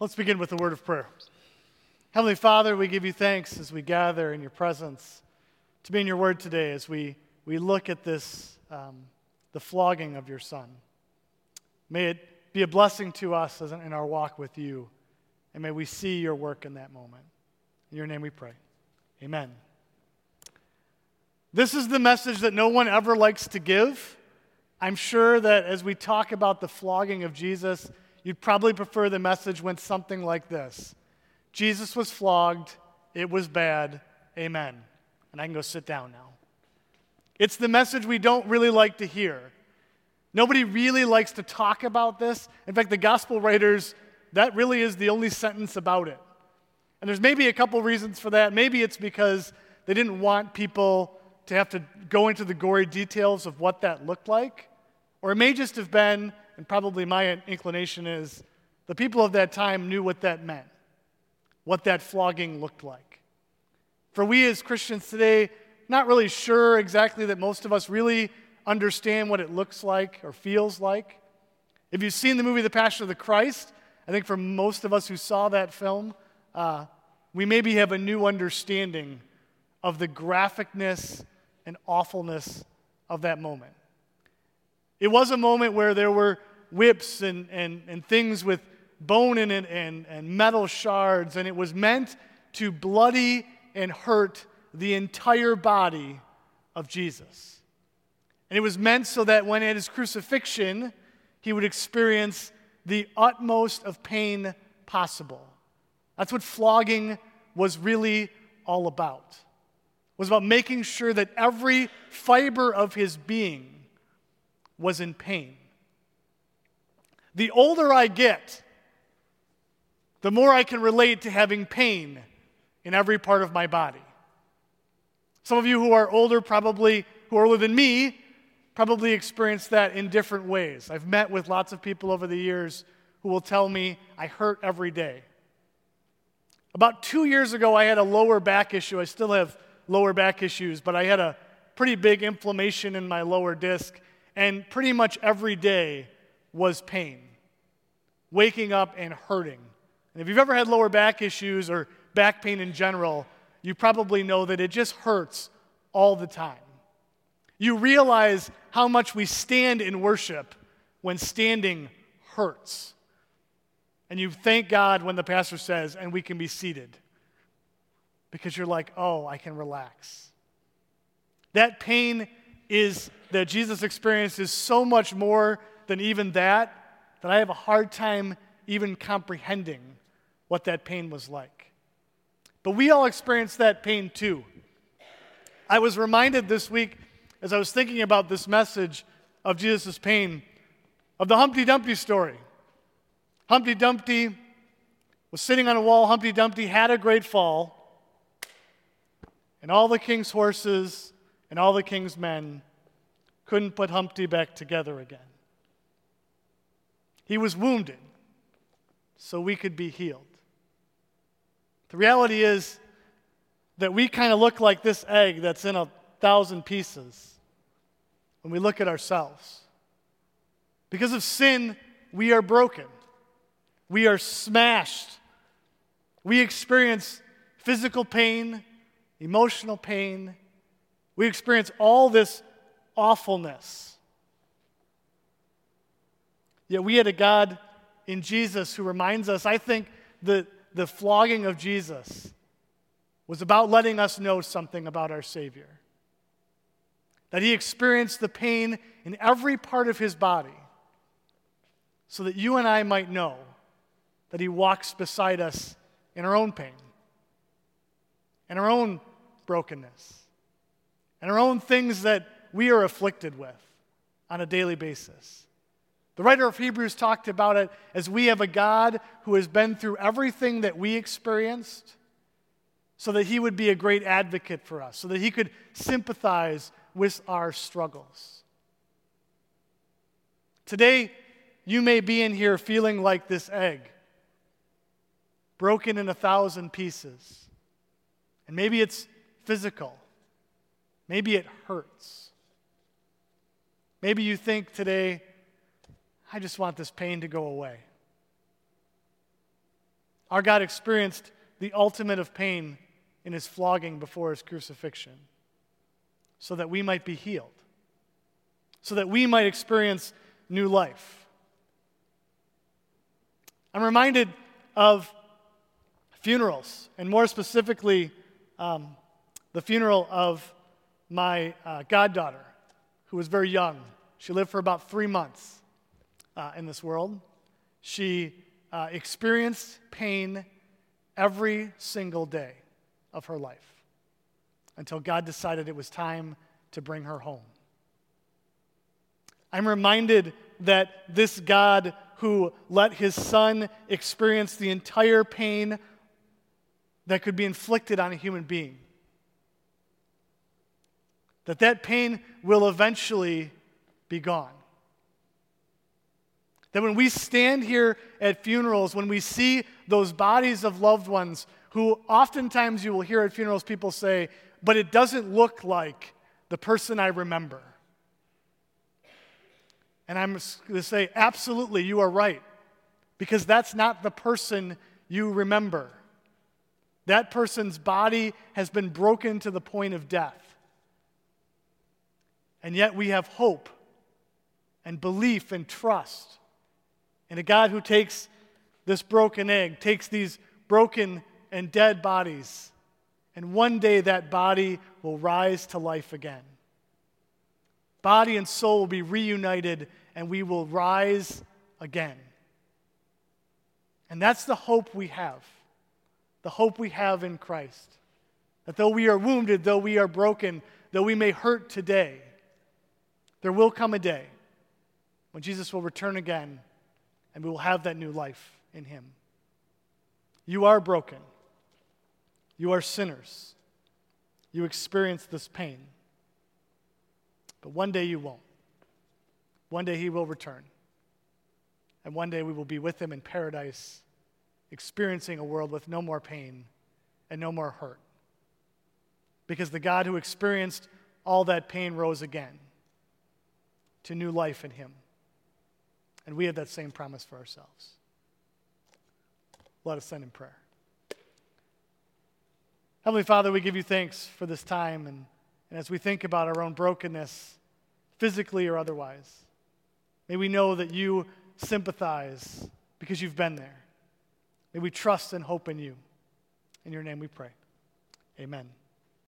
Let's begin with a word of prayer. Heavenly Father, we give you thanks as we gather in your presence to be in your word today as we, we look at this, um, the flogging of your Son. May it be a blessing to us in our walk with you, and may we see your work in that moment. In your name we pray. Amen. This is the message that no one ever likes to give. I'm sure that as we talk about the flogging of Jesus, you'd probably prefer the message went something like this Jesus was flogged, it was bad, amen. And I can go sit down now. It's the message we don't really like to hear. Nobody really likes to talk about this. In fact, the gospel writers, that really is the only sentence about it. And there's maybe a couple reasons for that. Maybe it's because they didn't want people to have to go into the gory details of what that looked like. Or it may just have been, and probably my inclination is, the people of that time knew what that meant, what that flogging looked like. For we as Christians today, not really sure exactly that most of us really understand what it looks like or feels like. If you've seen the movie The Passion of the Christ, I think for most of us who saw that film, uh, we maybe have a new understanding of the graphicness and awfulness of that moment. It was a moment where there were whips and, and, and things with bone in it and, and metal shards, and it was meant to bloody and hurt the entire body of Jesus. And it was meant so that when at his crucifixion, he would experience the utmost of pain possible. That's what flogging was really all about. It was about making sure that every fiber of his being was in pain. The older I get, the more I can relate to having pain in every part of my body. Some of you who are older, probably who are older than me, probably experience that in different ways. I've met with lots of people over the years who will tell me, I hurt every day. About two years ago, I had a lower back issue. I still have lower back issues, but I had a pretty big inflammation in my lower disc, and pretty much every day was pain, waking up and hurting. And if you've ever had lower back issues or back pain in general, you probably know that it just hurts all the time. You realize how much we stand in worship when standing hurts. And you thank God when the pastor says, and we can be seated. Because you're like, oh, I can relax. That pain is that Jesus experienced is so much more than even that, that I have a hard time even comprehending what that pain was like. But we all experience that pain too. I was reminded this week, as I was thinking about this message of Jesus' pain, of the Humpty Dumpty story. Humpty Dumpty was sitting on a wall. Humpty Dumpty had a great fall, and all the king's horses and all the king's men couldn't put Humpty back together again. He was wounded so we could be healed. The reality is that we kind of look like this egg that's in a thousand pieces when we look at ourselves. Because of sin, we are broken. We are smashed. We experience physical pain, emotional pain. We experience all this awfulness. Yet we had a God in Jesus who reminds us, I think, that the flogging of Jesus was about letting us know something about our Savior. That he experienced the pain in every part of his body so that you and I might know that he walks beside us in our own pain, in our own brokenness, and our own things that we are afflicted with on a daily basis. The writer of Hebrews talked about it as we have a God who has been through everything that we experienced so that he would be a great advocate for us, so that he could sympathize with our struggles. Today, you may be in here feeling like this egg, broken in a thousand pieces. And maybe it's physical, maybe it hurts. Maybe you think today, I just want this pain to go away. Our God experienced the ultimate of pain in his flogging before his crucifixion so that we might be healed, so that we might experience new life. I'm reminded of funerals, and more specifically, um, the funeral of my uh, goddaughter, who was very young. She lived for about three months uh, in this world. She uh, experienced pain every single day of her life until God decided it was time to bring her home. I'm reminded that this God who let his son experience the entire pain that could be inflicted on a human being that that pain will eventually be gone that when we stand here at funerals when we see those bodies of loved ones who oftentimes you will hear at funerals people say but it doesn't look like the person I remember. And I'm going to say, absolutely, you are right. Because that's not the person you remember. That person's body has been broken to the point of death. And yet we have hope and belief and trust in a God who takes this broken egg, takes these broken and dead bodies, and one day that body will rise to life again. Body and soul will be reunited, and we will rise again. And that's the hope we have. The hope we have in Christ. That though we are wounded, though we are broken, though we may hurt today, there will come a day when Jesus will return again and we will have that new life in Him. You are broken. You are sinners. You experience this pain. But one day you won't. One day he will return. And one day we will be with him in paradise, experiencing a world with no more pain and no more hurt. Because the God who experienced all that pain rose again to new life in him. And we have that same promise for ourselves. Let us send in prayer. Heavenly Father, we give you thanks for this time. And, and as we think about our own brokenness, physically or otherwise, may we know that you sympathize because you've been there. May we trust and hope in you. In your name we pray. Amen.